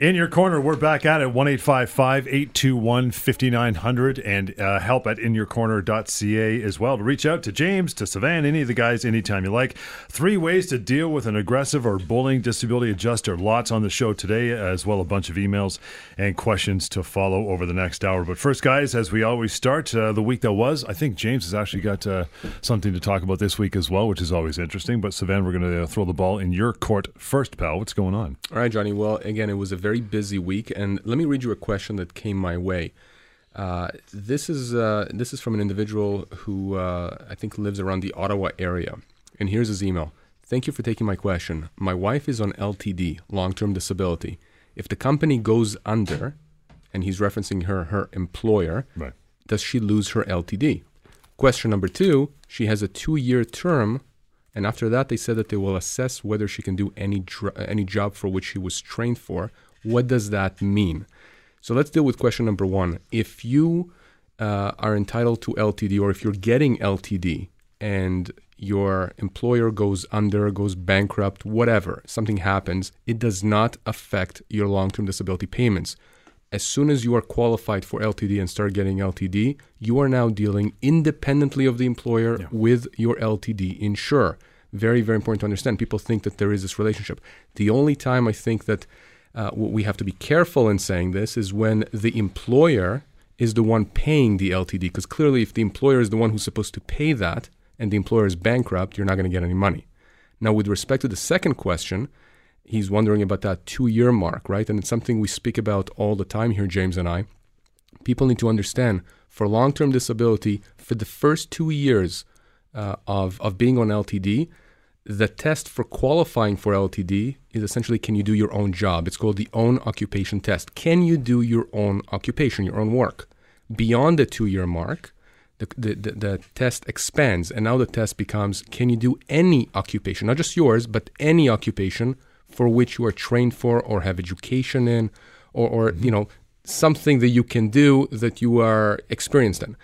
In your corner, we're back at it 1 821 5900 and uh, help at inyourcorner.ca as well to reach out to James, to Sivan, any of the guys anytime you like. Three ways to deal with an aggressive or bullying disability adjuster. Lots on the show today, as well a bunch of emails and questions to follow over the next hour. But first, guys, as we always start, uh, the week that was, I think James has actually got uh, something to talk about this week as well, which is always interesting. But Sivan, we're going to throw the ball in your court first, pal. What's going on? All right, Johnny. Well, again, it was a very busy week, and let me read you a question that came my way. Uh, this is uh, this is from an individual who uh, I think lives around the Ottawa area, and here's his email. Thank you for taking my question. My wife is on LTD, long-term disability. If the company goes under, and he's referencing her her employer, Right. does she lose her LTD? Question number two: She has a two-year term and after that, they said that they will assess whether she can do any dr- any job for which she was trained for. What does that mean? So let's deal with question number one. If you uh, are entitled to LTD, or if you're getting LTD, and your employer goes under, goes bankrupt, whatever, something happens, it does not affect your long-term disability payments. As soon as you are qualified for LTD and start getting LTD, you are now dealing independently of the employer with your LTD insurer. Very, very important to understand. People think that there is this relationship. The only time I think that uh, what we have to be careful in saying this is when the employer is the one paying the LTD, because clearly, if the employer is the one who's supposed to pay that and the employer is bankrupt, you're not going to get any money. Now, with respect to the second question, he's wondering about that two year mark, right? And it's something we speak about all the time here, James and I. People need to understand for long term disability, for the first two years uh, of, of being on LTD, the test for qualifying for LTD is essentially can you do your own job? It's called the own occupation test. Can you do your own occupation, your own work? Beyond the two year mark, the, the, the, the test expands, and now the test becomes can you do any occupation, not just yours, but any occupation for which you are trained for or have education in, or, or mm-hmm. you know, something that you can do that you are experienced in.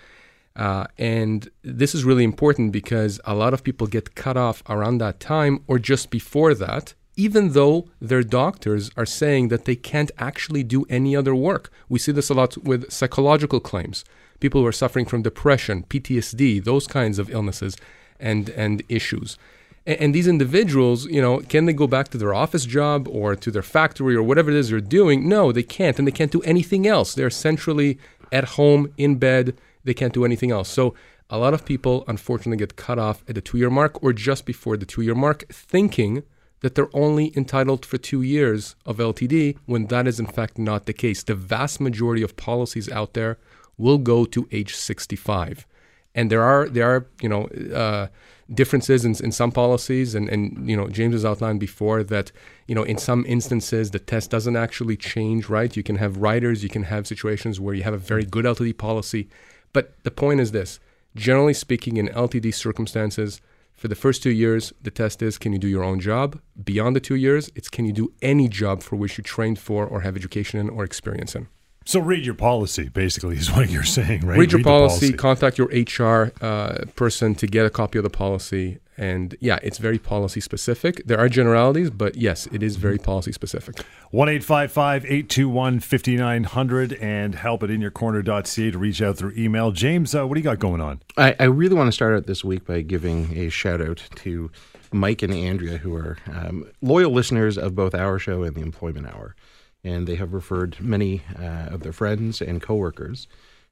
Uh, and this is really important because a lot of people get cut off around that time or just before that, even though their doctors are saying that they can't actually do any other work. We see this a lot with psychological claims. People who are suffering from depression, PTSD, those kinds of illnesses and, and issues. And, and these individuals, you know, can they go back to their office job or to their factory or whatever it is they're doing? No, they can't. And they can't do anything else. They're essentially at home, in bed, they can't do anything else. So a lot of people unfortunately get cut off at the two year mark or just before the two year mark, thinking that they're only entitled for two years of LTD when that is in fact not the case. The vast majority of policies out there will go to age 65. And there are there are you know uh, differences in, in some policies, and, and you know James has outlined before that you know in some instances the test doesn't actually change. Right, you can have riders, you can have situations where you have a very good LTD policy, but the point is this: generally speaking, in LTD circumstances, for the first two years, the test is can you do your own job? Beyond the two years, it's can you do any job for which you trained for or have education in or experience in. So read your policy, basically, is what you're saying, right? Read your the policy, contact your HR uh, person to get a copy of the policy. And yeah, it's very policy specific. There are generalities, but yes, it is very policy specific. 1 821 5900 and help at inyourcorner.ca to reach out through email. James, uh, what do you got going on? I, I really want to start out this week by giving a shout out to Mike and Andrea, who are um, loyal listeners of both our show and the Employment Hour. And they have referred many uh, of their friends and coworkers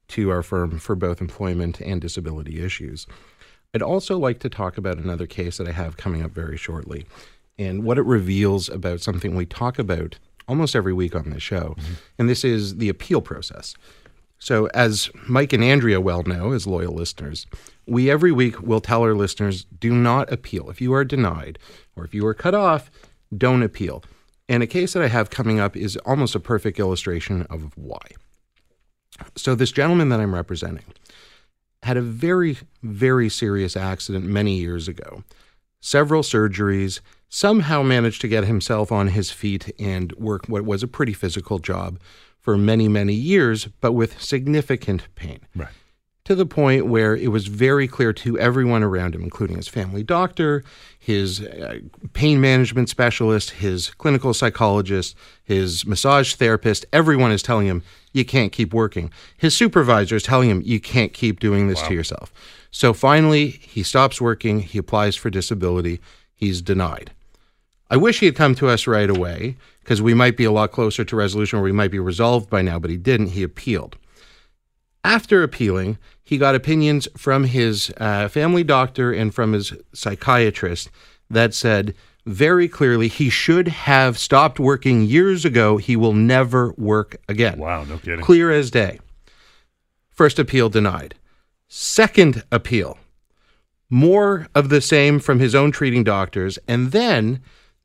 to our firm for both employment and disability issues. I'd also like to talk about another case that I have coming up very shortly and what it reveals about something we talk about almost every week on this show. And this is the appeal process. So, as Mike and Andrea well know, as loyal listeners, we every week will tell our listeners do not appeal. If you are denied or if you are cut off, don't appeal. And a case that I have coming up is almost a perfect illustration of why. So, this gentleman that I'm representing had a very, very serious accident many years ago, several surgeries, somehow managed to get himself on his feet and work what was a pretty physical job for many, many years, but with significant pain. Right. To the point where it was very clear to everyone around him, including his family doctor, his uh, pain management specialist, his clinical psychologist, his massage therapist, everyone is telling him, you can't keep working. His supervisor is telling him, you can't keep doing this to yourself. So finally, he stops working, he applies for disability, he's denied. I wish he had come to us right away because we might be a lot closer to resolution or we might be resolved by now, but he didn't. He appealed. After appealing, he got opinions from his uh, family doctor and from his psychiatrist that said very clearly he should have stopped working years ago. He will never work again. Wow, no kidding. Clear as day. First appeal denied. Second appeal, more of the same from his own treating doctors. And then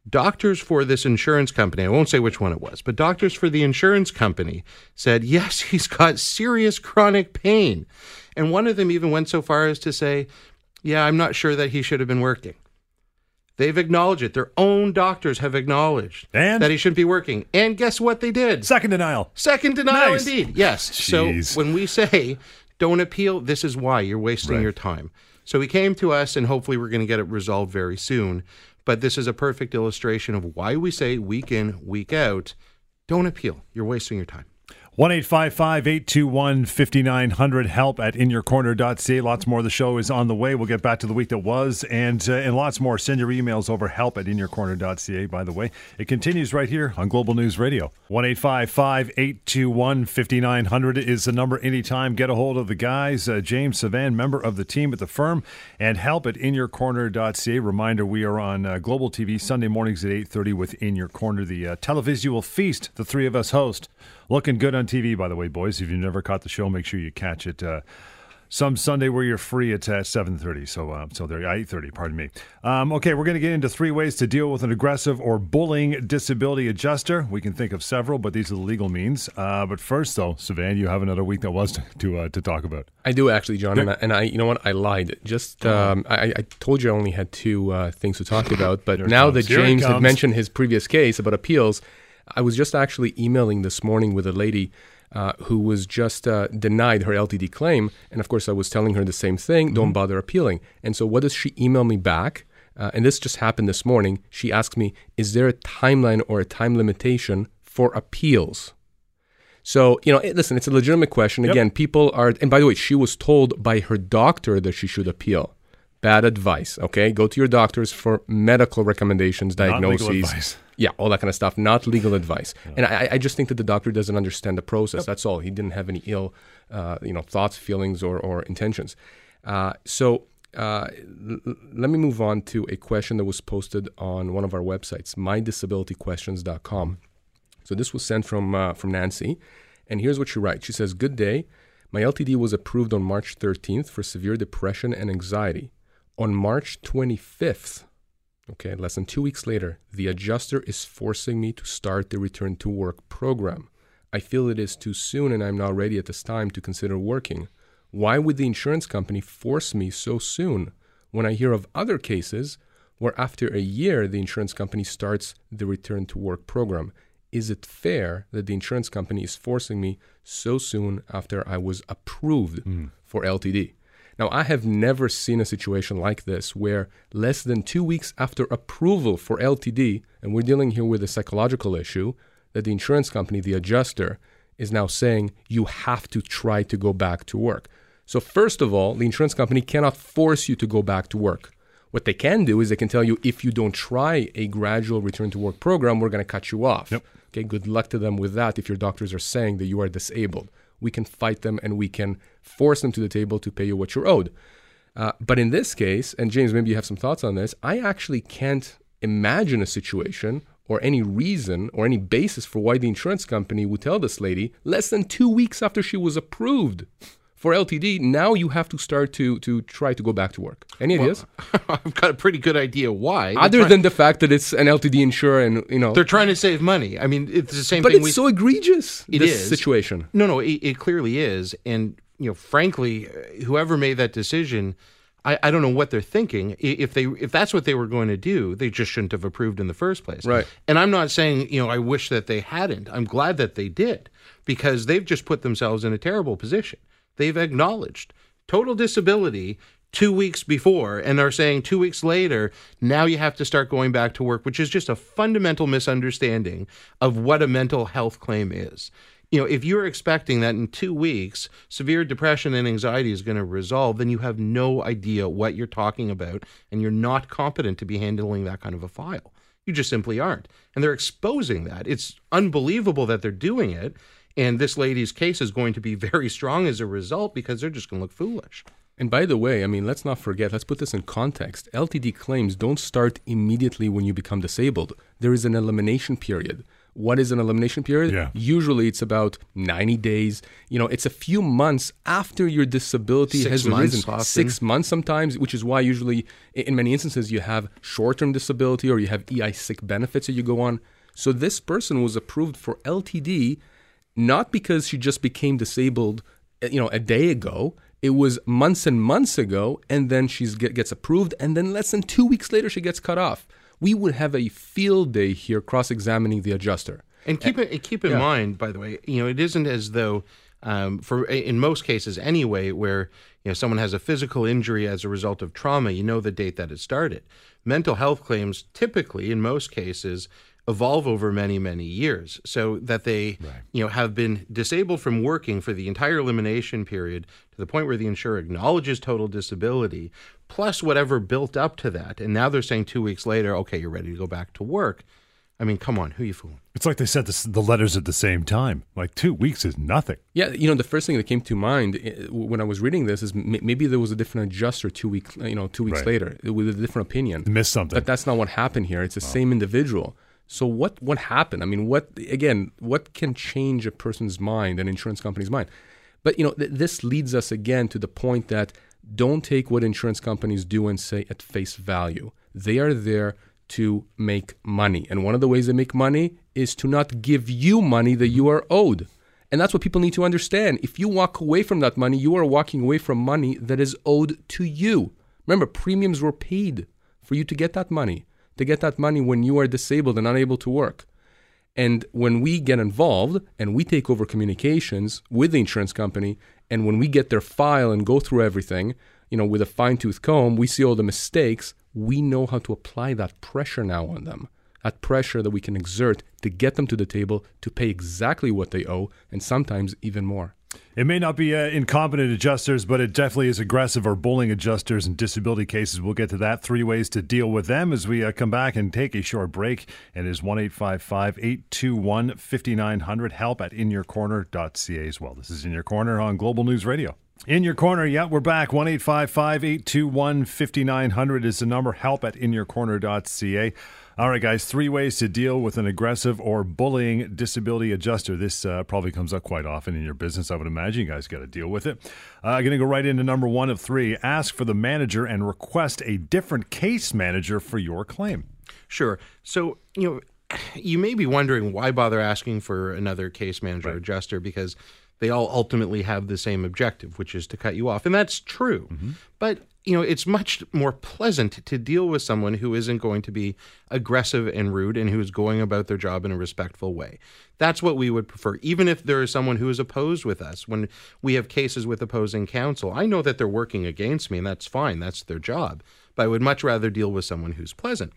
doctors for this insurance company, I won't say which one it was, but doctors for the insurance company said, yes, he's got serious chronic pain. And one of them even went so far as to say, yeah, I'm not sure that he should have been working. They've acknowledged it. Their own doctors have acknowledged And? that he shouldn't be working. And guess what they did? Second denial. Second denial, Nice. indeed. Yes. Jeez. So when we say don't appeal, this is why you're wasting Right. your time. So he came to us, and hopefully we're going to get it resolved very soon. But this is a perfect illustration of why we say week in, week out, don't appeal. You're wasting your time. 1 821 5900 help at inyourcorner.ca. Lots more of the show is on the way. We'll get back to the week that was and, uh, and lots more. Send your emails over help at inyourcorner.ca, by the way. It continues right here on Global News Radio. 1 821 5900 is the number anytime. Get a hold of the guys. Uh, James Sivan, member of the team at the firm, and help at inyourcorner.ca. Reminder we are on uh, Global TV Sunday mornings at 8.30 with In Your Corner, the uh, televisual feast the three of us host. Looking good on TV, by the way, boys. If you've never caught the show, make sure you catch it. Uh, some Sunday where you're free It's at uh, 7.30. So, uh, so there, 8.30, pardon me. Um, okay, we're going to get into three ways to deal with an aggressive or bullying disability adjuster. We can think of several, but these are the legal means. Uh, but first, though, Sivan, you have another week that was to to, uh, to talk about. I do actually, John, and I, and I, you know what, I lied. Just um, I, I told you I only had two uh, things to talk about, but now that James had mentioned his previous case about appeals, I was just actually emailing this morning with a lady uh, who was just uh, denied her LTD claim, and of course I was telling her the same thing: don't bother appealing. And so, what does she email me back? Uh, and this just happened this morning. She asked me, "Is there a timeline or a time limitation for appeals?" So, you know, listen, it's a legitimate question. Yep. Again, people are, and by the way, she was told by her doctor that she should appeal. Bad advice, okay? Go to your doctors for medical recommendations, diagnoses. Yeah, all that kind of stuff, not legal advice. And I, I just think that the doctor doesn't understand the process. That's all. He didn't have any ill, uh, you know, thoughts, feelings, or, or intentions. Uh, so uh, l- l- let me move on to a question that was posted on one of our websites, mydisabilityquestions.com. So this was sent from uh, from Nancy, and here's what she writes. She says, "Good day. My LTD was approved on March 13th for severe depression and anxiety. On March 25th, okay, less than two weeks later, the adjuster is forcing me to start the return to work program. I feel it is too soon, and I'm not ready at this time to consider working. Why would the insurance company force me so soon? When I hear of other cases where after a year the insurance company starts the return to work program." is it fair that the insurance company is forcing me so soon after I was approved hmm. for LTD? Now, I have never seen a situation like this where less than two weeks after approval for LTD, and we're dealing here with a psychological issue, that the insurance company, the adjuster, is now saying you have to try to go back to work. So, first of all, the insurance company cannot force you to go back to work. What they can do is they can tell you if you don't try a gradual return to work program, we're going to cut you off. Yep. Okay, good luck to them with that if your doctors are saying that you are disabled. We can fight them and we can force them to the table to pay you what you're owed. Uh, but in this case, and James, maybe you have some thoughts on this, I actually can't imagine a situation or any reason or any basis for why the insurance company would tell this lady less than two weeks after she was approved for LTD, now you have to start to to try to go back to work. Any ideas? I've got a pretty good idea why. Other than the fact that it's an LTD insurer and you know, they're trying to save money. I mean, it's the same but thing. it's we, so egregious. It this is. situation. No, no, it, it clearly is. And, you know, frankly, whoever made that decision, I, I don't know what they're thinking. If they if that's what they were going to do, they just shouldn't have approved in the first place. Right. And I'm not saying, you know, I wish that they hadn't. I'm glad that they did because they've just put themselves in a terrible position. They've acknowledged total disability two weeks before and are saying two weeks later, now you have to start going back to work, which is just a fundamental misunderstanding of what a mental health claim is. You know, if you're expecting that in two weeks, severe depression and anxiety is going to resolve, then you have no idea what you're talking about and you're not competent to be handling that kind of a file. You just simply aren't. And they're exposing that. It's unbelievable that they're doing it. And this lady's case is going to be very strong as a result because they're just going to look foolish. And by the way, I mean, let's not forget, let's put this in context. LTD claims don't start immediately when you become disabled. There is an elimination period. What is an elimination period? Yeah. Usually it's about 90 days. You know, it's a few months after your disability Six has months arisen. often. Six months sometimes, which is why usually in many instances you have short-term disability or you have EI sick benefits that you go on. So this person was approved for LTD not because she just became disabled, uh, you know, a day ago. It was months and months ago, and then she get, gets approved, and then less than two weeks later she gets cut off. We would have a field day here cross-examining the adjuster. And keep it keep in Yeah. mind, by the way, you know, it isn't as though um, for in most cases anyway, where you know someone has a physical injury as a result of trauma, you know the date that it started. Mental health claims typically, in most cases, evolve over many many years, so that they you know have been disabled from working for the entire elimination period to the point where the insurer acknowledges total disability, plus whatever built up to that, and now they're saying two weeks later, okay, you're ready to go back to work. I mean, come on, who are you fooling? It's like they said this, the letters at the same time. Like two weeks is nothing. Yeah, you know, the first thing that came to mind uh, when I was reading this is maybe there was a different adjuster two week, you know, two weeks Right. later with a different opinion. Missed something. But that's not what happened here. It's the same individual. So what what happened? I mean, what again? What can change a person's mind, an insurance company's mind? But you know, th- this leads us again to the point that don't take what insurance companies do and say at face value. They are there to make money, and one of the ways they make money is to not give you money that you are owed. And that's what people need to understand. If you walk away from that money, you are walking away from money that is owed to you. Remember, premiums were paid for you to get that money, to get that money when you are disabled and unable to work. And when we get involved and we take over communications with the insurance company, and when we get their file and go through everything, you know, with a fine tooth comb, we see all the mistakes. We know how to apply that pressure now on them. That pressure that we can exert to get them to the table to pay exactly what they owe and sometimes even more. It may not be uh, incompetent adjusters, but it definitely is aggressive or bullying adjusters in disability cases. We'll get to that. Three ways to deal with them as we uh, come back and take a short break. And it is 1 821 5900. Help at inyourcorner.ca as well. This is In Your Corner on Global News Radio. In Your Corner, yeah, we're back. 1 821 5900 is the number. Help at inyourcorner.ca. All right, guys, three ways to deal with an aggressive or bullying disability adjuster. This uh, probably comes up quite often in your business, I would imagine. You guys got to deal with it. I'm going to go right into number one of three. Ask for the manager and request a different case manager for your claim. Sure. So, you know, you may be wondering why bother asking for another case manager or adjuster because they all ultimately have the same objective, which is to cut you off. And that's true. Mm-hmm. But, you know, it's much more pleasant to deal with someone who isn't going to be aggressive and rude and who is going about their job in a respectful way. That's what we would prefer. Even if there is someone who is opposed with us, when we have cases with opposing counsel, I know that they're working against me, and that's fine. That's their job. But I would much rather deal with someone who's pleasant.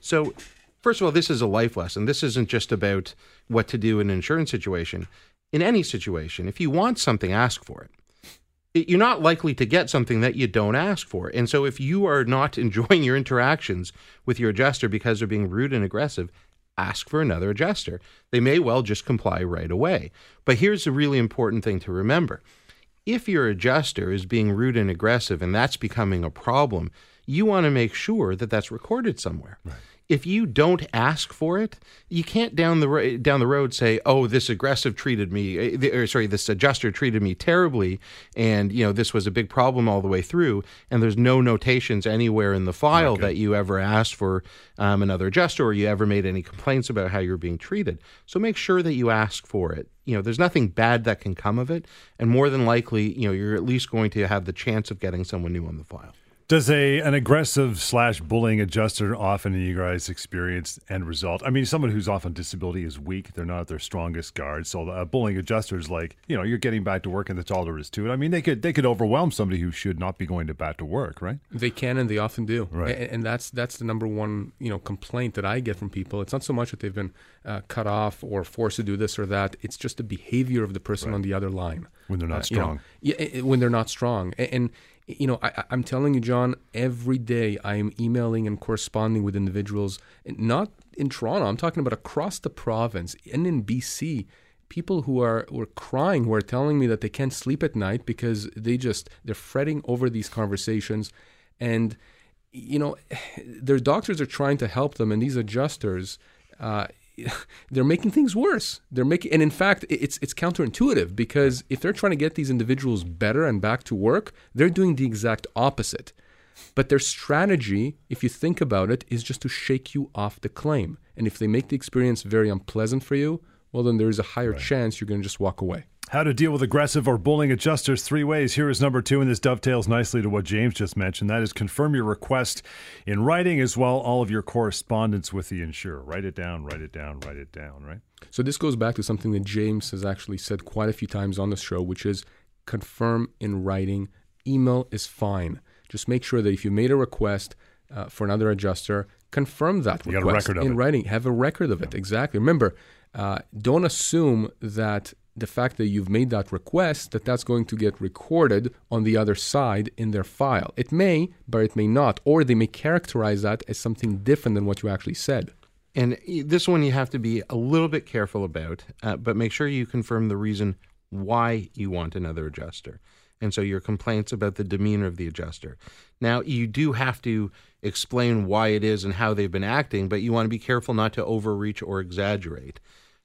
So, first of all, this is a life lesson. This isn't just about what to do in an insurance situation. In any situation, if you want something, ask for it. You're not likely to get something that you don't ask for. And so, if you are not enjoying your interactions with your adjuster because they're being rude and aggressive, ask for another adjuster. They may well just comply right away. But here's a really important thing to remember if your adjuster is being rude and aggressive and that's becoming a problem, you want to make sure that that's recorded somewhere. If you don't ask for it, you can't down the ro- down the road say, "Oh, this aggressive treated me," eh, or sorry, this adjuster treated me terribly, and you know this was a big problem all the way through. And there's no notations anywhere in the file that you ever asked for um, another adjuster or you ever made any complaints about how you're being treated. So make sure that you ask for it. You know, there's nothing bad that can come of it, and more than likely, you know, you're at least going to have the chance of getting someone new on the file. Does a an aggressive slash bullying adjuster often in you guys experience end result? I mean, someone who's off on disability is weak; they're not at their strongest guard. So a bullying adjuster is like, you know, you're getting back to work, and that's all there is to it. I mean, they could they could overwhelm somebody who should not be going to back to work, right? They can, and they often do. Right. A- And, that's that's the number one you know complaint that I get from people. It's not so much that they've been uh, cut off or forced to do this or that. It's just the behavior of the person on the other line When they're not Uh, you know, strong. yeah, i- i- when they're not strong. A- And, you know, I, I'm telling you, John, every day I am emailing and corresponding with individuals, not in Toronto. I'm talking about across the province and in BC. People who are who are crying, who are telling me that they can't sleep at night because they just they're fretting over these conversations, and you know, their doctors are trying to help them, and these adjusters. Uh, they're making things worse. They're making, and in fact, it's it's counterintuitive because if they're trying to get these individuals better and back to work, they're doing the exact opposite. But their strategy, if you think about it, is just to shake you off the claim. And if they make the experience very unpleasant for you, well, then there is a higher chance you're going to just walk away. How to deal with aggressive or bullying adjusters three ways. Here is number two, and this dovetails nicely to what James just mentioned. That is confirm your request in writing as well all of your correspondence with the insurer. Write it down, write it down, write it down, right? So this goes back to something that James has actually said quite a few times on the show, which is confirm in writing. Email is fine. Just make sure that if you made a request uh, for another adjuster, confirm that You request in it. writing. Have a record of it. Exactly. Remember, uh, don't assume that the fact that you've made that request that that's going to get recorded on the other side in their file. It may, but it may not, or they may characterize that as something different than what you actually said. And this one you have to be a little bit careful about, uh, but make sure you confirm the reason why you want another adjuster. And so your complaints about the demeanor of the adjuster. Now, you do have to explain why it is and how they've been acting, but you want to be careful not to overreach or exaggerate.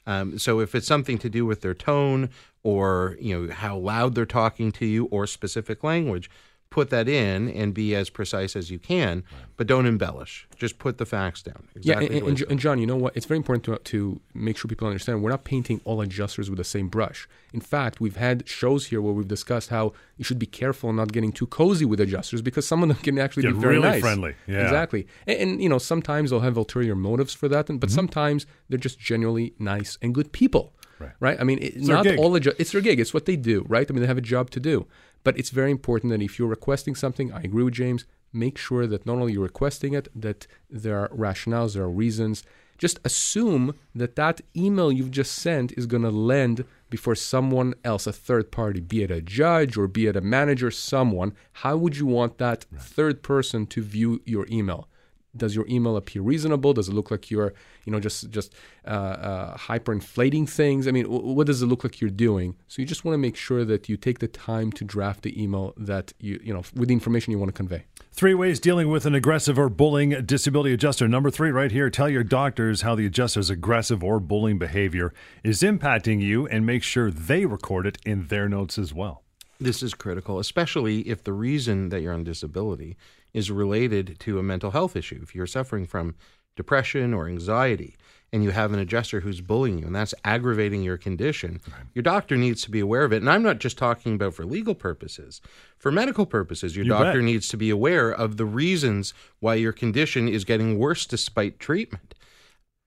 Um, so if it's something to do with their tone or you know how loud they're talking to you or specific language, put that in and be as precise as you can, but don't embellish. Just put the facts down. Exactly yeah, and, the and, and John, you know what? It's very important to, to make sure people understand we're not painting all adjusters with the same brush. In fact, we've had shows here where we've discussed how you should be careful not getting too cozy with adjusters because some of them can actually Get be very really nice. friendly, yeah. Exactly. And, and, you know, sometimes they'll have ulterior motives for that, but Mm-hmm. sometimes they're just genuinely nice and good people. Right. right? I mean, it, their not gig. all adju- it's their gig. It's what they do, right? I mean, they have a job to do. But it's very important that if you're requesting something, I agree with James, make sure that not only you're requesting it, that there are rationales, there are reasons. Just assume that that email you've just sent is going to land before someone else, a third party, be it a judge or be it a manager, someone. How would you want that third person to view your email? Does your email appear reasonable? Does it look like you're, you know, just just uh, uh, hyperinflating things? I mean, w- what does it look like you're doing? So you just want to make sure that you take the time to draft the email that you, you know, with the information you want to convey. Three ways dealing with an aggressive or bullying disability adjuster. Number three, right here. Tell your doctors how the adjuster's aggressive or bullying behavior is impacting you and make sure they record it in their notes as well. This is critical, especially if the reason that you're on disability is related to a mental health issue. If you're suffering from depression or anxiety and you have an adjuster who's bullying you and that's aggravating your condition, your doctor needs to be aware of it. And I'm not just talking about for legal purposes. For medical purposes, your You doctor bet. needs to be aware of the reasons why your condition is getting worse despite treatment.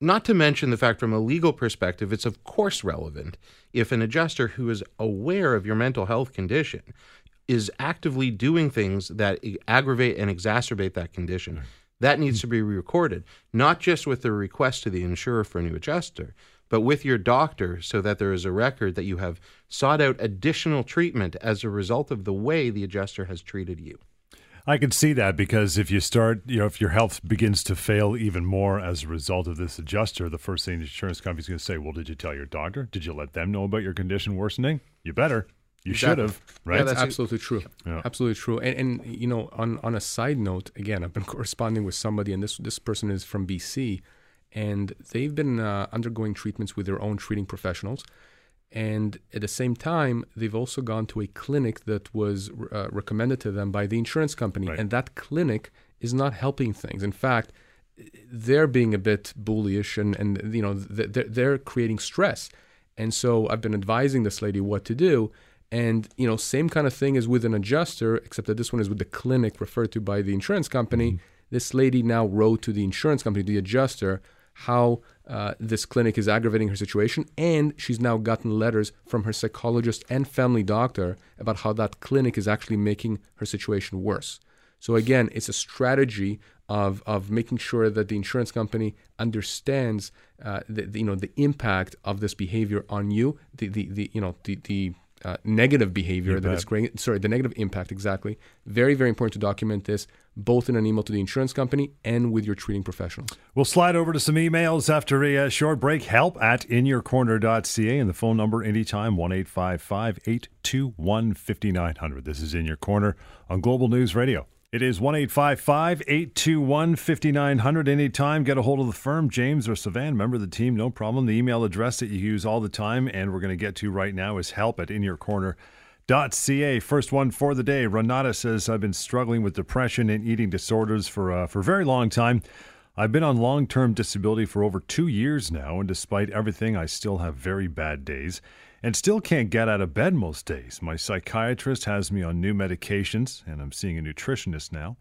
Not to mention the fact from a legal perspective, it's of course relevant if an adjuster who is aware of your mental health condition is actively doing things that aggravate and exacerbate that condition. That needs to be recorded, not just with the request to the insurer for a new adjuster, but with your doctor so that there is a record that you have sought out additional treatment as a result of the way the adjuster has treated you. I can see that because if you start, you know, if your health begins to fail even more as a result of this adjuster, the first thing the insurance company is going to say, well, did you tell your doctor? Did you let them know about your condition worsening? You better. You should have, right? Yeah, That's That's absolutely true. Yeah. Absolutely true. And, and you know, on on a side note, again, I've been corresponding with somebody, and this this person is from BC, and they've been uh, undergoing treatments with their own treating professionals, and at the same time, they've also gone to a clinic that was uh, recommended to them by the insurance company, Right. and that clinic is not helping things. In fact, they're being a bit bullyish, and and you know they're, they're creating stress. And so I've been advising this lady what to do. And you know, same kind of thing as with an adjuster, except that this one is with the clinic referred to by the insurance company. Mm-hmm. This lady now wrote to the insurance company, the adjuster, how uh, this clinic is aggravating her situation, and she's now gotten letters from her psychologist and family doctor about how that clinic is actually making her situation worse. So again, it's a strategy of, of making sure that the insurance company understands uh, the, the, you know the impact of this behavior on you, the, the, the you know the, the uh, negative behavior you that bet. it's creating. Sorry, the negative impact exactly. Very, very important to document this both in an email to the insurance company and with your treating professionals. We'll slide over to some emails after a uh, short break. Help at inyourcorner.ca and the phone number anytime one eight five five eight two one fifty nine hundred. This is in your corner on Global News Radio. It is 1 821 5900. Anytime, get a hold of the firm, James or Sivan, member of the team, no problem. The email address that you use all the time and we're going to get to right now is help at inyourcorner.ca. First one for the day. Renata says, I've been struggling with depression and eating disorders for, uh, for a very long time. I've been on long term disability for over two years now, and despite everything, I still have very bad days and still can't get out of bed most days. My psychiatrist has me on new medications, and I'm seeing a nutritionist now.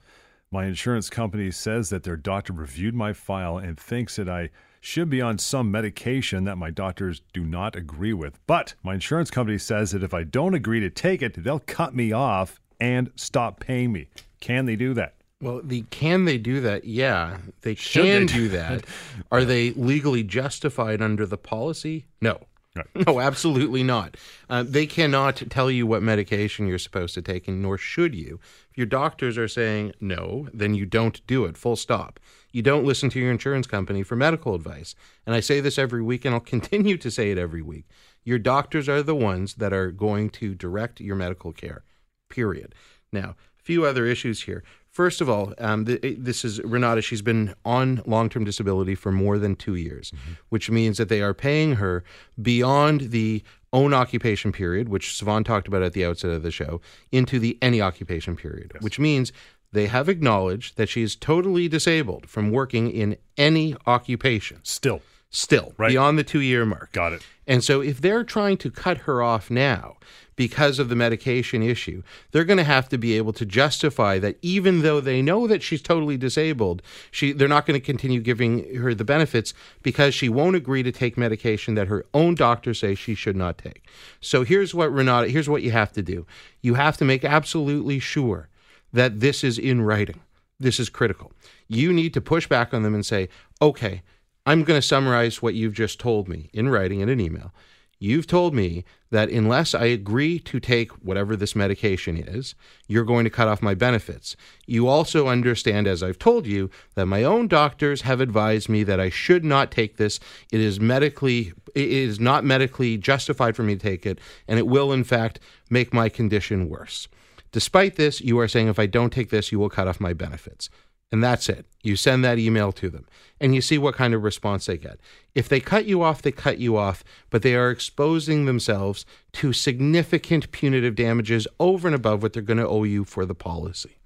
My insurance company says that their doctor reviewed my file and thinks that I should be on some medication that my doctors do not agree with. But my insurance company says that if I don't agree to take it, they'll cut me off and stop paying me. Can they do that? Well, the can they do that? Yeah, they Should can they do, do that. Are they legally justified under the policy? No. Right. No, absolutely not. Uh, they cannot tell you what medication you're supposed to take, and nor should you. If your doctors are saying no, then you don't do it, full stop. You don't listen to your insurance company for medical advice. And I say this every week, and I'll continue to say it every week. Your doctors are the ones that are going to direct your medical care, period. Now, a few other issues here. First of all, um, th- this is Renata. She's been on long term disability for more than two years, mm-hmm. which means that they are paying her beyond the own occupation period, which Sivan talked about at the outset of the show, into the any occupation period, yes. which means they have acknowledged that she is totally disabled from working in any occupation. Still. Still, right. beyond the two year mark. Got it. And so if they're trying to cut her off now, because of the medication issue. They're going to have to be able to justify that even though they know that she's totally disabled, she they're not going to continue giving her the benefits because she won't agree to take medication that her own doctors say she should not take. So here's what Renata, here's what you have to do. You have to make absolutely sure that this is in writing. This is critical. You need to push back on them and say, "Okay, I'm going to summarize what you've just told me in writing in an email. You've told me that unless I agree to take whatever this medication is, you're going to cut off my benefits. You also understand, as I've told you, that my own doctors have advised me that I should not take this. It is medically, it is not medically justified for me to take it, and it will, in fact, make my condition worse. Despite this, you are saying if I don't take this, you will cut off my benefits. And that's it. You send that email to them and you see what kind of response they get. If they cut you off, they cut you off, but they are exposing themselves to significant punitive damages over and above what they're going to owe you for the policy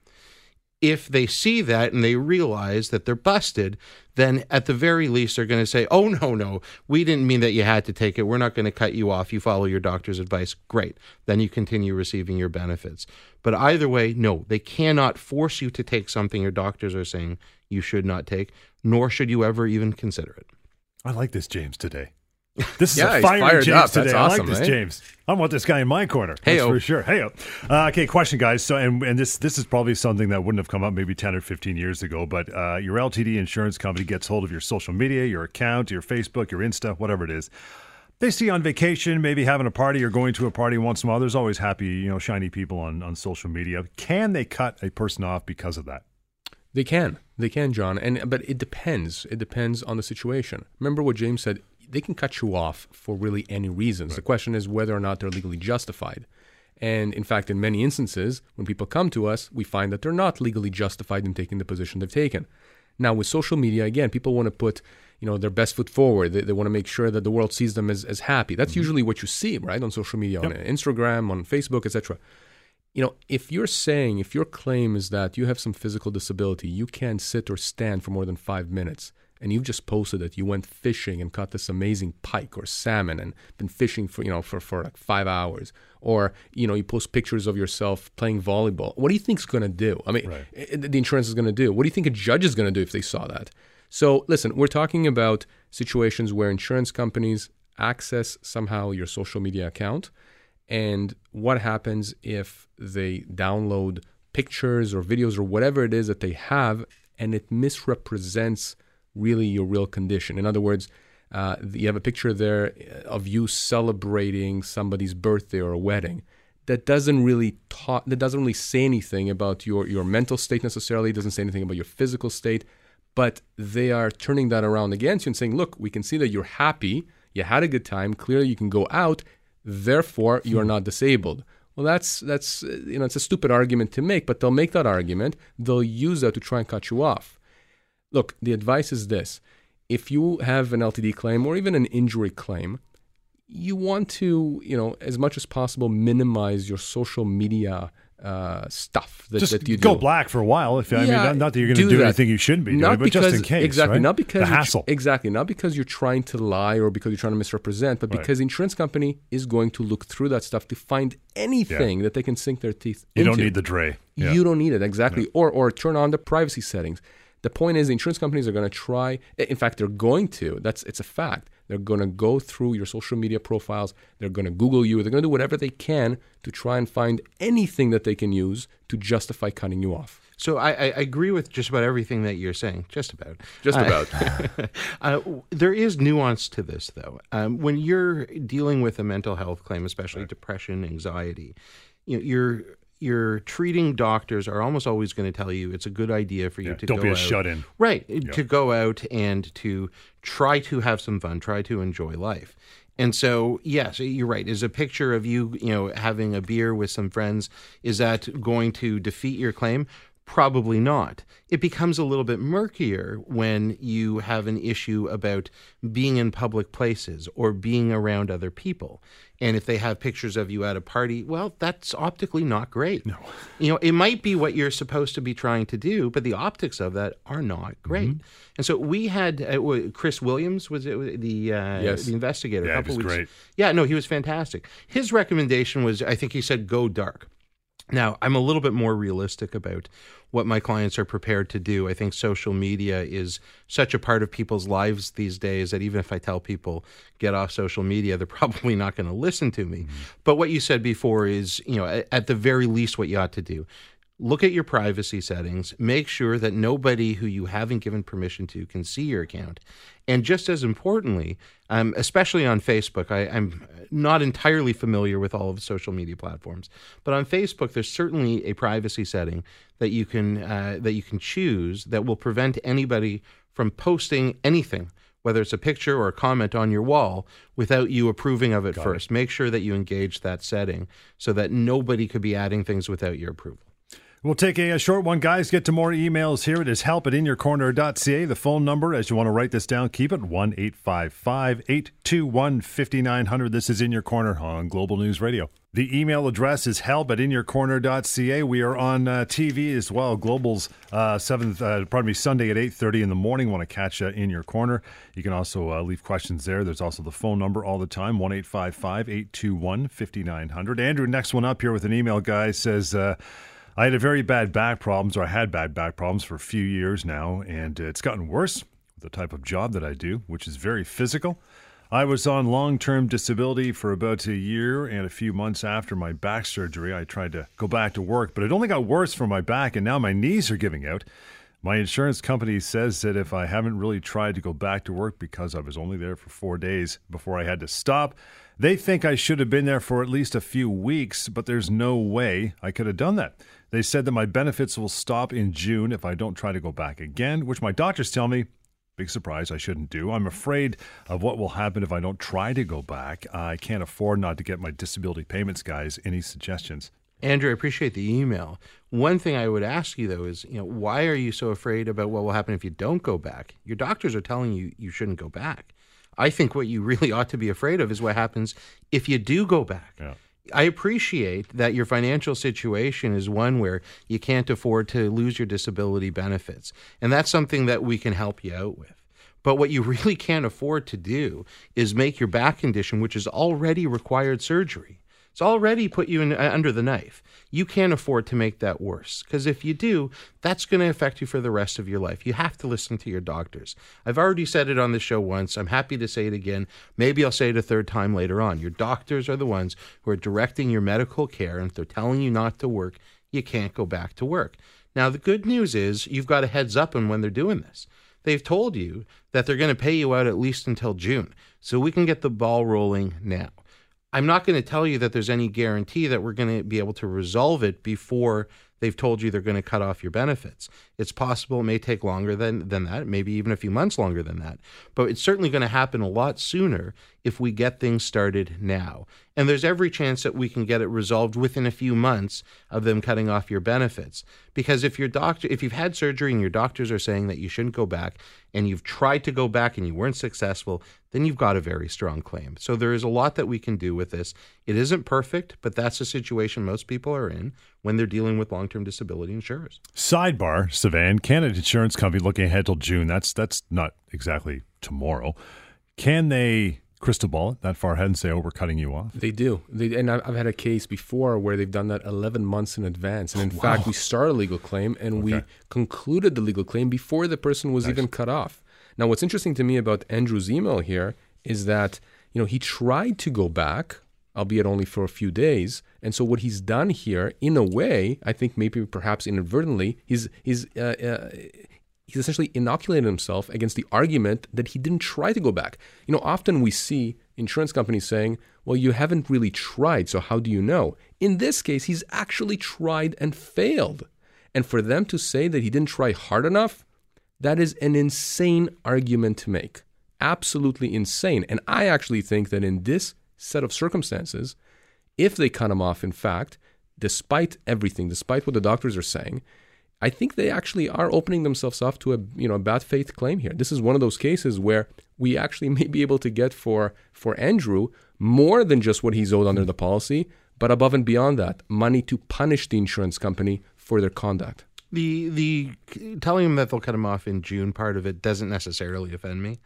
if they see that and they realize that they're busted, then at the very least they're going to say, oh, no, no, we didn't mean that you had to take it. We're not going to cut you off. You follow your doctor's advice. Great. Then you continue receiving your benefits. But either way, no, they cannot force you to take something your doctors are saying you should not take, nor should you ever even consider it. I like this, James, today. This is yeah, a fiery James up. today. That's I like this, eh? James. I want this guy in my corner. Hey, for sure. Hey, uh, okay. Question, guys. So, and, and this this is probably something that wouldn't have come up maybe ten or fifteen years ago. But uh, your LTD insurance company gets hold of your social media, your account, your Facebook, your Insta, whatever it is. They see you on vacation, maybe having a party or going to a party once in a while. There's always happy, you know, shiny people on on social media. Can they cut a person off because of that? They can. They can, John. And but it depends. It depends on the situation. Remember what James said they can cut you off for really any reasons. Right. The question is whether or not they're legally justified. And in fact, in many instances, when people come to us, we find that they're not legally justified in taking the position they've taken. Now, with social media, again, people want to put you know their best foot forward. They, they want to make sure that the world sees them as, as happy. That's mm-hmm. usually what you see, right, on social media, yep. on Instagram, on Facebook, etc. You know, if you're saying, if your claim is that you have some physical disability, you can't sit or stand for more than five minutes, and you've just posted that you went fishing and caught this amazing pike or salmon and been fishing for you know for, for like five hours. Or you know you post pictures of yourself playing volleyball. What do you think is going to do? I mean Right. Eh, the insurance is going to do. What do you think a judge is going to do if they saw that? So listen we're talking about situations where insurance companies access somehow your social media account. And what happens if they download pictures or videos or whatever it is that they have and it misrepresents really your real condition. In other words uh, you have a picture there of you celebrating somebody's birthday or a wedding. That doesn't really talk that doesn't really say anything about your your mental state necessarily. It doesn't say anything about your physical state. But they are turning that around against you and saying look we can see that you're happy. You had a good time. Clearly you can go out. Therefore you are not disabled. Well that's that's you know it's a stupid argument to make but they'll make that argument. They'll use that to try and cut you off look the advice is this if you have an ltd claim or even an injury claim you want to you know as much as possible minimize your social media uh, stuff that, Just that you go do. black for a while. If I mean, not, that you're going to do do, anything you shouldn't be doing, not but because just in case. exactly right? not because the you're hassle. exactly not because you're trying to lie or because you're trying to misrepresent but Right. because the insurance company is going to look through that stuff to find anything that they can sink their teeth you into don't need the dray. Yeah. you don't need it exactly, or or turn on the privacy settings. The point is, the insurance companies are going to try. In fact, they're going to. That's it's a fact. They're going to go through your social media profiles. They're going to Google you. They're going to do whatever they can to try and find anything that they can use to justify cutting you off. So I, I agree with just about everything that you're saying. Just about. Just Uh, about. uh, w- there is nuance to this, though. Um, when you're dealing with a mental health claim, especially depression, anxiety, you know, you're your treating doctors are almost always going to tell you it's a good idea for you Yeah, to don't go be a out. shut-in. Right. Eh, to go out and to try to have some fun, try to enjoy life. And so, yes, eh, you're right. Is a picture of you, you know, having a beer with some friends, is that going to defeat your claim? Probably not. It becomes a little bit murkier when you have an issue about being in public places or being around other people. And if they have pictures of you at a party, well, that's optically not great. No. You know, it might be what you're supposed to be trying to do, but the optics of that are not great. Mm-hmm. And so we had uh, Chris Williams was it the uh, Yes. the investigator Yeah, a he couple was weeks. great. Yeah, no, he was fantastic. His recommendation was, I think he said, go dark. Now, I'm a little bit more realistic about what my clients are prepared to do. I think social media is such a part of people's lives these days that even if I tell people get off social media, they're probably not going to listen to me. But what you said before is, you know, at, at the very least, what you ought to do. Look at your privacy settings. Make sure that nobody who you haven't given permission to can see your account. And just as importantly, um, especially on Facebook, I, I'm not entirely familiar with all of the social media platforms, but on Facebook, there's certainly a privacy setting that you can uh, that you can choose that will prevent anybody from posting anything, whether it's a picture or a comment on your wall, without you approving of it first. Make sure that you engage that setting so that nobody could be adding things without your approval. We'll take a, a short one, guys. Get to more emails here. It is help at inyourcorner.ca. The phone number, as you want to write this down, keep it 1 855 821 5900. This is In Your Corner on Global News Radio. The email address is help at inyourcorner.ca. We are on uh, TV as well. Global's uh, seventh, uh, pardon me, Sunday at 8.30 in the morning. Want to catch uh, In Your Corner. You can also uh, leave questions there. There's also the phone number all the time, 1 855 821 5900. Andrew, next one up here with an email, guy, says, uh, I had a very bad back problems, or I had bad back problems for a few years now, and it's gotten worse with the type of job that I do, which is very physical. I was on long term disability for about a year, and a few months after my back surgery, I tried to go back to work, but it only got worse for my back, and now my knees are giving out. My insurance company says that if I haven't really tried to go back to work because I was only there for four days before I had to stop, they think I should have been there for at least a few weeks, but there's no way I could have done that. They said that my benefits will stop in June if I don't try to go back again, which my doctors tell me, big surprise, I shouldn't do. I'm afraid of what will happen if I don't try to go back. I can't afford not to get my disability payments, guys. Any suggestions? Andrew, I appreciate the email. One thing I would ask you though is, you know, why are you so afraid about what will happen if you don't go back? Your doctors are telling you you shouldn't go back. I think what you really ought to be afraid of is what happens if you do go back. Yeah. I appreciate that your financial situation is one where you can't afford to lose your disability benefits. And that's something that we can help you out with. But what you really can't afford to do is make your back condition, which has already required surgery, it's already put you in, uh, under the knife. You can't afford to make that worse because if you do, that's going to affect you for the rest of your life. You have to listen to your doctors. I've already said it on the show once. I'm happy to say it again. Maybe I'll say it a third time later on. Your doctors are the ones who are directing your medical care, and if they're telling you not to work, you can't go back to work. Now, the good news is you've got a heads up on when they're doing this. They've told you that they're going to pay you out at least until June. So we can get the ball rolling now. I'm not going to tell you that there's any guarantee that we're going to be able to resolve it before they've told you they're going to cut off your benefits. It's possible it may take longer than, than that, maybe even a few months longer than that. But it's certainly going to happen a lot sooner if we get things started now. And there's every chance that we can get it resolved within a few months of them cutting off your benefits. Because if your doctor, if you've had surgery and your doctors are saying that you shouldn't go back, and you've tried to go back and you weren't successful, then you've got a very strong claim. So there is a lot that we can do with this. It isn't perfect, but that's the situation most people are in when they're dealing with long-term disability insurers. Sidebar, Sivan, Canada Insurance Company looking ahead till June. That's that's not exactly tomorrow. Can they crystal ball it that far ahead and say, "Oh, we're cutting you off"? They do. They, and I've had a case before where they've done that 11 months in advance. And in fact, we started a legal claim and we concluded the legal claim before the person was even cut off. Now, what's interesting to me about Andrew's email here is that you know he tried to go back, albeit only for a few days. And so what he's done here, in a way, I think maybe perhaps inadvertently, he's he's uh, uh, he's essentially inoculated himself against the argument that he didn't try to go back. You know, often we see insurance companies saying, well, you haven't really tried, so how do you know? In this case, he's actually tried and failed. And for them to say that he didn't try hard enough, that is an insane argument to make. Absolutely insane. And I actually think that in this set of circumstances, if they cut him off, in fact, despite everything, despite what the doctors are saying, I think they actually are opening themselves up to a you know a bad faith claim here. This is one of those cases where we actually may be able to get for for Andrew more than just what he's owed under the policy, but above and beyond that, money to punish the insurance company for their conduct. The the telling him that they'll cut him off in June part of it doesn't necessarily offend me.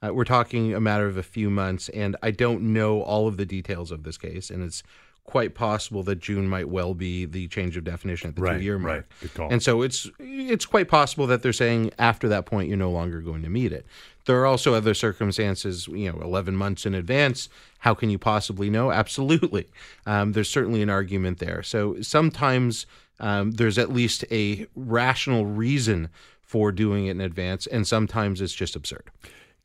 Uh, we're talking a matter of a few months, and I don't know all of the details of this case, and it's quite possible that June might well be the change of definition at the Right, two-year mark. right. Good call. And so it's it's quite possible that they're saying after that point you're no longer going to meet it. There are also other circumstances, you know, 11 months in advance. How can you possibly know? Absolutely. Um, there's certainly an argument there. So sometimes um, there's at least a rational reason for doing it in advance, and sometimes it's just absurd.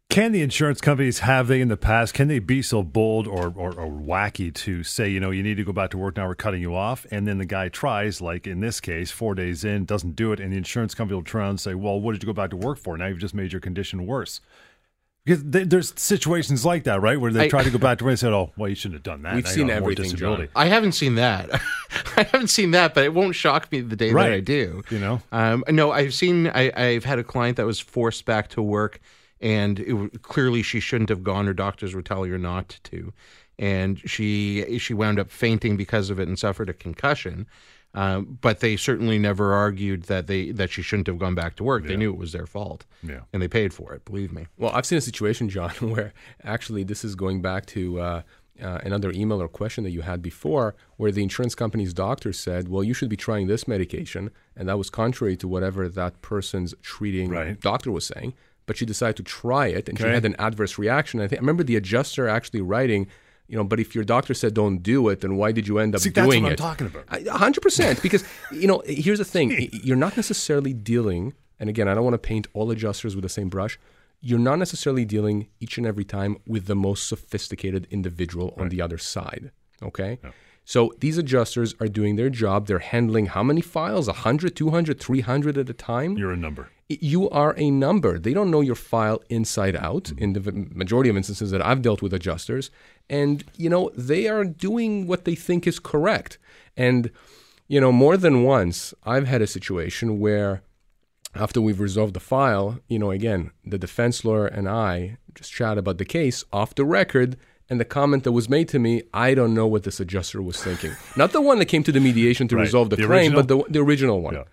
Can the insurance companies have they in the past? Can they be so bold or, or, or wacky to say, you know, you need to go back to work now? We're cutting you off, and then the guy tries, like in this case, four days in, doesn't do it, and the insurance company will turn around and say, well, what did you go back to work for? Now you've just made your condition worse. Because th- there's situations like that, right, where they I- try to go back to work and said, oh, well, you shouldn't have done that. We've Now seen everything. John. I haven't seen that. I haven't seen that, but it won't shock me the day Right. that I do. You know? Um, no, I've seen. I, I've had a client that was forced back to work, and it, clearly she shouldn't have gone. Her doctors were telling her not to, and she she wound up fainting because of it and suffered a concussion. Um, but they certainly never argued that they that she shouldn't have gone back to work. They knew it was their fault, Yeah. and they paid for it. Believe me. Well, I've seen a situation, John, where actually this is going back to uh, uh, another email or question that you had before, where the insurance company's doctor said, "Well, you should be trying this medication," and that was contrary to whatever that person's treating Right. doctor was saying. But she decided to try it, and she had an adverse reaction. I think I remember the adjuster actually writing. You know, but if your doctor said don't do it, then why did you end up See, that's doing what I'm it? talking about. Hundred percent. Because you know, here's the thing: you're not necessarily dealing. And again, I don't want to paint all adjusters with the same brush. You're not necessarily dealing each and every time with the most sophisticated individual on the other side. Okay. So these adjusters are doing their job. They're handling how many files? 100, 200, 300 at a time? You're a number. you are a number. They don't know your file inside out in the majority of instances that I've dealt with adjusters. And, you know, they are doing what they think is correct. And, you know, more than once, I've had a situation where after we've resolved the file, you know, again, the defense lawyer and I just chat about the case off the record. And the comment that was made to me, I don't know what this adjuster was thinking. Not the one that came to the mediation to Right. resolve the, The claim, original? but the, the original one. Yeah.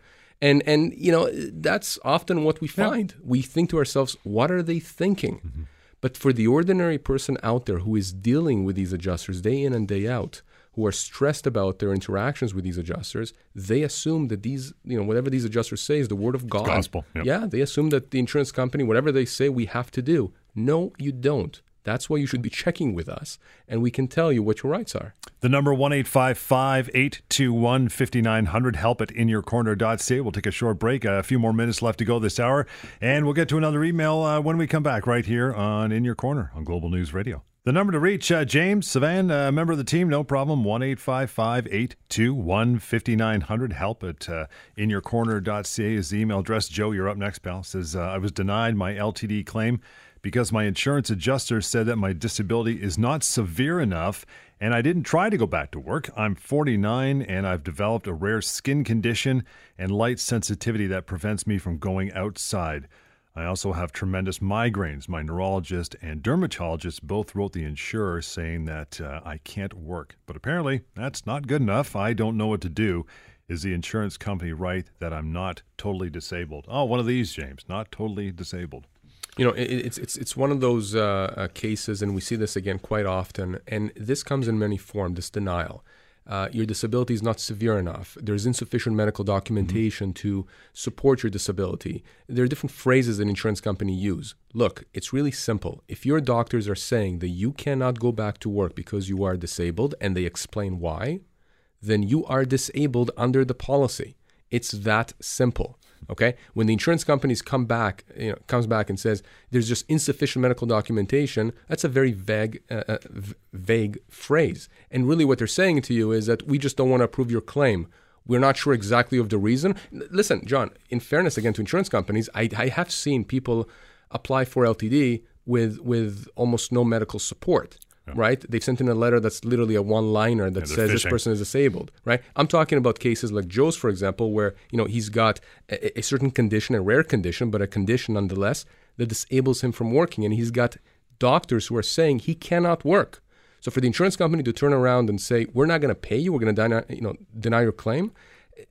And and you know that's often what we find. We think to ourselves, what are they thinking? Mm-hmm. But for the ordinary person out there who is dealing with these adjusters day in and day out, who are stressed about their interactions with these adjusters, they assume that these, you know, whatever these adjusters say is the word of God. gospel, yep. Yeah, they assume that the insurance company, whatever they say, we have to do. No, you don't. That's why you should be checking with us, and we can tell you what your rights are. The number one eight five five eight two one fifty nine hundred. Help at inyourcorner.ca. We'll take a short break. A few more minutes left to go this hour, and we'll get to another email uh, when we come back right here on In Your Corner on Global News Radio. The number to reach, uh, James Sivan, uh, member of the team, no problem. One eight five five eight two one fifty nine hundred. Help at uh, inyourcorner.ca is the email address. Joe, you're up next, pal. Says uh, I was denied my LTD claim because my insurance adjuster said that my disability is not severe enough and I didn't try to go back to work. I'm 49 and I've developed a rare skin condition and light sensitivity that prevents me from going outside. I also have tremendous migraines. My neurologist and dermatologist both wrote the insurer saying that uh, I can't work. But apparently, that's not good enough. I don't know what to do. Is the insurance company right that I'm not totally disabled? Oh, one of these, James, not totally disabled. You know, it, it's it's it's one of those uh, uh, cases, and we see this again quite often. And this comes in many forms. This denial. Uh, your disability is not severe enough. There's insufficient medical documentation to support your disability. There are different phrases that insurance company use. Look, it's really simple. If your doctors are saying that you cannot go back to work because you are disabled, and they explain why, then you are disabled under the policy. It's that simple. Okay, when the insurance companies come back, you know, comes back and says there's just insufficient medical documentation, that's a very vague, uh, uh, vague phrase. And really, what they're saying to you is that we just don't want to approve your claim. We're not sure exactly of the reason. Listen, John. In fairness, again to insurance companies, I, I have seen people apply for LTD with with almost no medical support. Right? They've sent in a letter that's literally a one-liner that they're says this person is disabled. Right? I'm talking about cases like Joe's, for example, where you know he's got a, a certain condition, a rare condition, but a condition nonetheless that disables him from working, and he's got doctors who are saying he cannot work. So for the insurance company to turn around and say we're not going to pay you, we're going to deny, you know, deny your claim,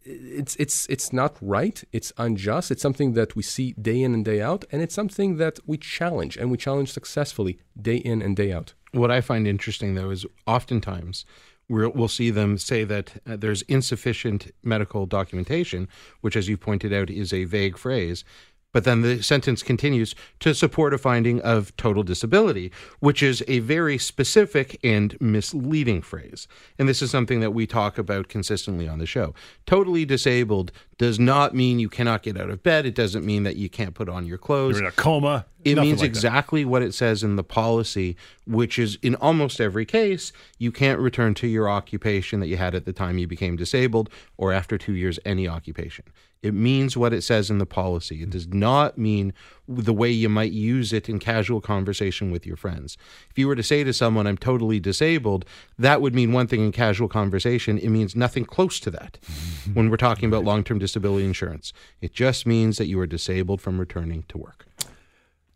it's it's it's not right. It's unjust. It's something that we see day in and day out, and it's something that we challenge, and we challenge successfully day in and day out. What I find interesting, though, is oftentimes we'll, we'll see them say that uh, there's insufficient medical documentation, which, as you pointed out, is a vague phrase. But then the sentence continues to support a finding of total disability, which is a very specific and misleading phrase. And this is something that we talk about consistently on the show. Totally disabled does not mean you cannot get out of bed. It doesn't mean that you can't put on your clothes. You're in a coma. It nothing means like that. exactly what it says in the policy, which is in almost every case, you can't return to your occupation that you had at the time you became disabled or after two years, any occupation. It means what it says in the policy. It does not mean the way you might use it in casual conversation with your friends. If you were to say to someone, I'm totally disabled, that would mean one thing in casual conversation. It means nothing close to that when we're talking about long term disability insurance. It just means that you are disabled from returning to work.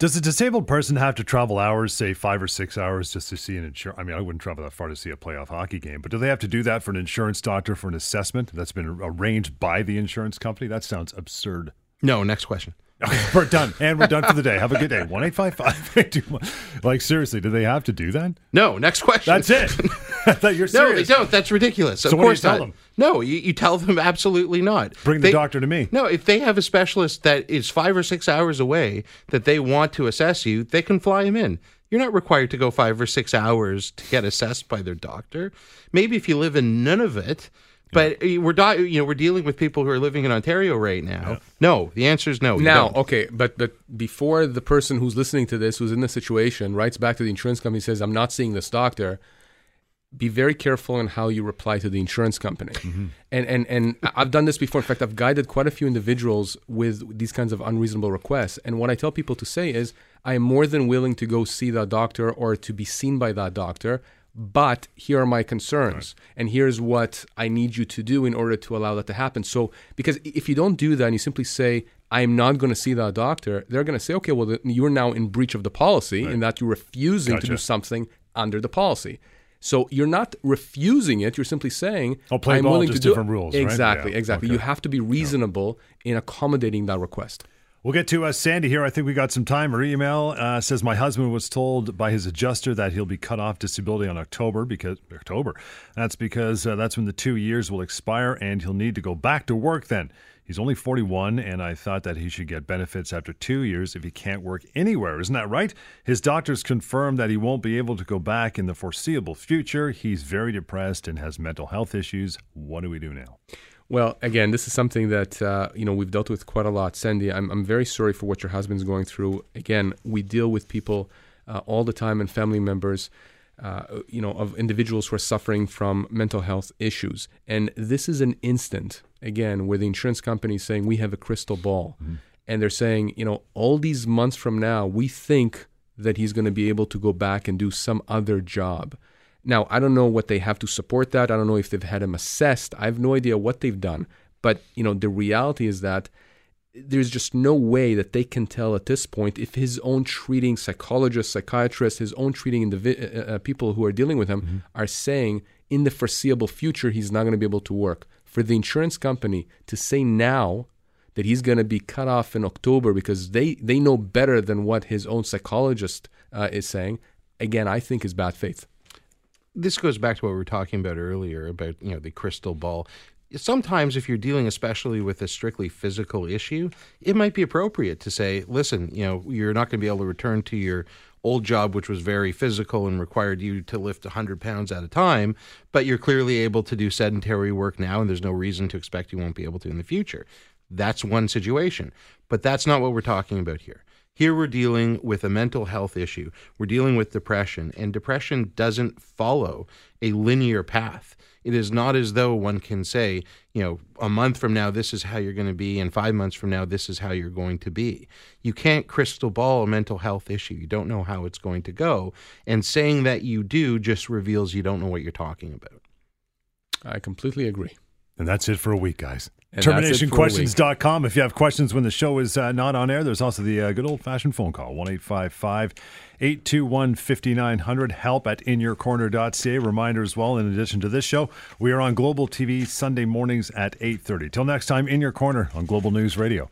Does a disabled person have to travel hours, say five or six hours, just to see an insurance? I mean, I wouldn't travel that far to see a playoff hockey game, but do they have to do that for an insurance doctor for an assessment that's been arranged by the insurance company? That sounds absurd. No, next question. Okay, we're done, and we're done for the day. Have a good day. One eight five five. Like seriously, do they have to do that? No, next question. That's it. I thought you're No, they don't. That's ridiculous. So of what do you course tell not. them? No, you, you tell them absolutely not. Bring the They- doctor to me. No, if they have a specialist that is five or six hours away that they want to assess you, they can fly him in. You're not required to go five or six hours to get assessed by their doctor. Maybe if you live in Nunavut, but eh, we're di- you know we're dealing with people who are living in Ontario right now. No, the answer is no. you Now, don't. okay, but but before the person who's listening to this, who's in the situation, writes back to the insurance company and says, "I'm not seeing this doctor." Be very careful in how you reply to the insurance company. Mm-hmm. And and and I've done this before. In fact, I've guided quite a few individuals with these kinds of unreasonable requests. And what I tell people to say is, I am more than willing to go see that doctor or to be seen by that doctor. But here are my concerns, and here's what I need you to do in order to allow that to happen. So, because if you don't do that and you simply say, I'm not going to see that doctor, they're going to say, okay, well, then you're now in breach of the policy in that you're refusing to do something under the policy. So you're not refusing it. You're simply saying, Oh, play I'm ball, willing just to do different rules, right? Exactly, Yeah, exactly. okay. You have to be reasonable in accommodating that request. We'll get to uh, Sandy here. I think we got some time. Her email uh, says my husband was told by his adjuster that he'll be cut off disability on October because October. That's because uh, that's when the two years will expire and he'll need to go back to work then. He's only 41, and I thought that he should get benefits after two years if he can't work anywhere. Isn't that right? His doctors confirmed that he won't be able to go back in the foreseeable future. He's very depressed and has mental health issues. What do we do now? Well, again, this is something that uh, you know we've dealt with quite a lot. Sandy, I'm I'm very sorry for what your husband's going through. Again, we deal with people uh, all the time and family members, uh, you know, of individuals who are suffering from mental health issues. And this is an instant again where the insurance company is saying we have a crystal ball, and they're saying you know all these months from now we think that he's going to be able to go back and do some other job. Now, I don't know what they have to support that. I don't know if they've had him assessed. I have no idea what they've done. But, you know, the reality is that there's just no way that they can tell at this point if his own treating psychologist, psychiatrist, his own treating indivi- uh, uh, people who are dealing with him are saying in the foreseeable future he's not going to be able to work. For the insurance company to say now that he's going to be cut off in October because they, they know better than what his own psychologist uh, is saying, again, I think is bad faith. this goes back to what we were talking about earlier about you know the crystal ball sometimes if you're dealing especially with a strictly physical issue it might be appropriate to say listen you know you're not going to be able to return to your old job which was very physical and required you to lift 100 pounds at a time but you're clearly able to do sedentary work now and there's no reason to expect you won't be able to in the future that's one situation but that's not what we're talking about here here we're dealing with a mental health issue. We're dealing with depression, and depression doesn't follow a linear path. It is not as though one can say, you know, a month from now, this is how you're going to be, and five months from now, this is how you're going to be. You can't crystal ball a mental health issue. You don't know how it's going to go. And saying that you do just reveals you don't know what you're talking about. I completely agree. And that's it for a week, guys. And that's it for a week. TerminationQuestions.com. If you have questions when the show is uh, not on air, there's also the uh, good old fashioned phone call 1 821 5900. Help at inyourcorner.ca. Reminder as well, in addition to this show, we are on Global TV Sunday mornings at 8.30. Till next time, In Your Corner on Global News Radio.